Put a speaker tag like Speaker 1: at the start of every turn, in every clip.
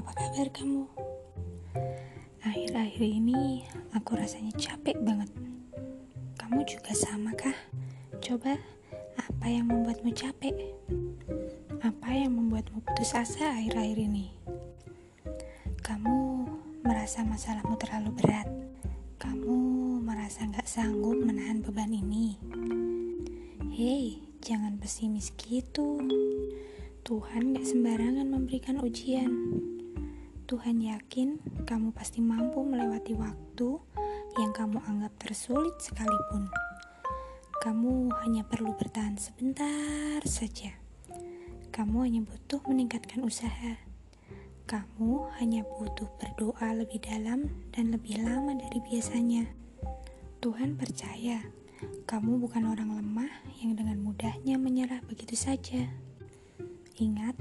Speaker 1: kabar kamu? Akhir-akhir ini aku rasanya capek banget. Kamu juga sama kah? Coba, apa yang membuatmu capek? Apa yang membuatmu putus asa akhir-akhir ini? Kamu merasa masalahmu terlalu berat. Kamu merasa gak sanggup menahan beban ini. Hei, jangan pesimis gitu. Tuhan gak sembarangan memberikan ujian. Tuhan yakin kamu pasti mampu melewati waktu yang kamu anggap tersulit sekalipun. Kamu hanya perlu bertahan sebentar saja. Kamu hanya butuh meningkatkan usaha. Kamu hanya butuh berdoa lebih dalam dan lebih lama dari biasanya. Tuhan percaya kamu bukan orang lemah yang dengan mudahnya menyerah begitu saja. Ingat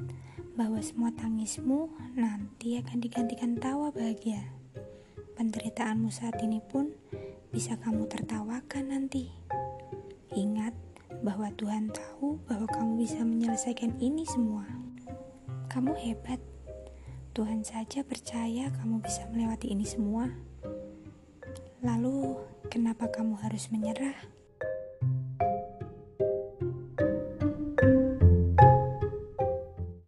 Speaker 1: bahwa semua tangismu nanti akan digantikan tawa bahagia. Penderitaanmu saat ini pun bisa kamu tertawakan nanti. Ingat bahwa Tuhan tahu bahwa kamu bisa menyelesaikan ini semua. Kamu hebat. Tuhan saja percaya kamu bisa melewati ini semua. Lalu, kenapa kamu harus menyerah?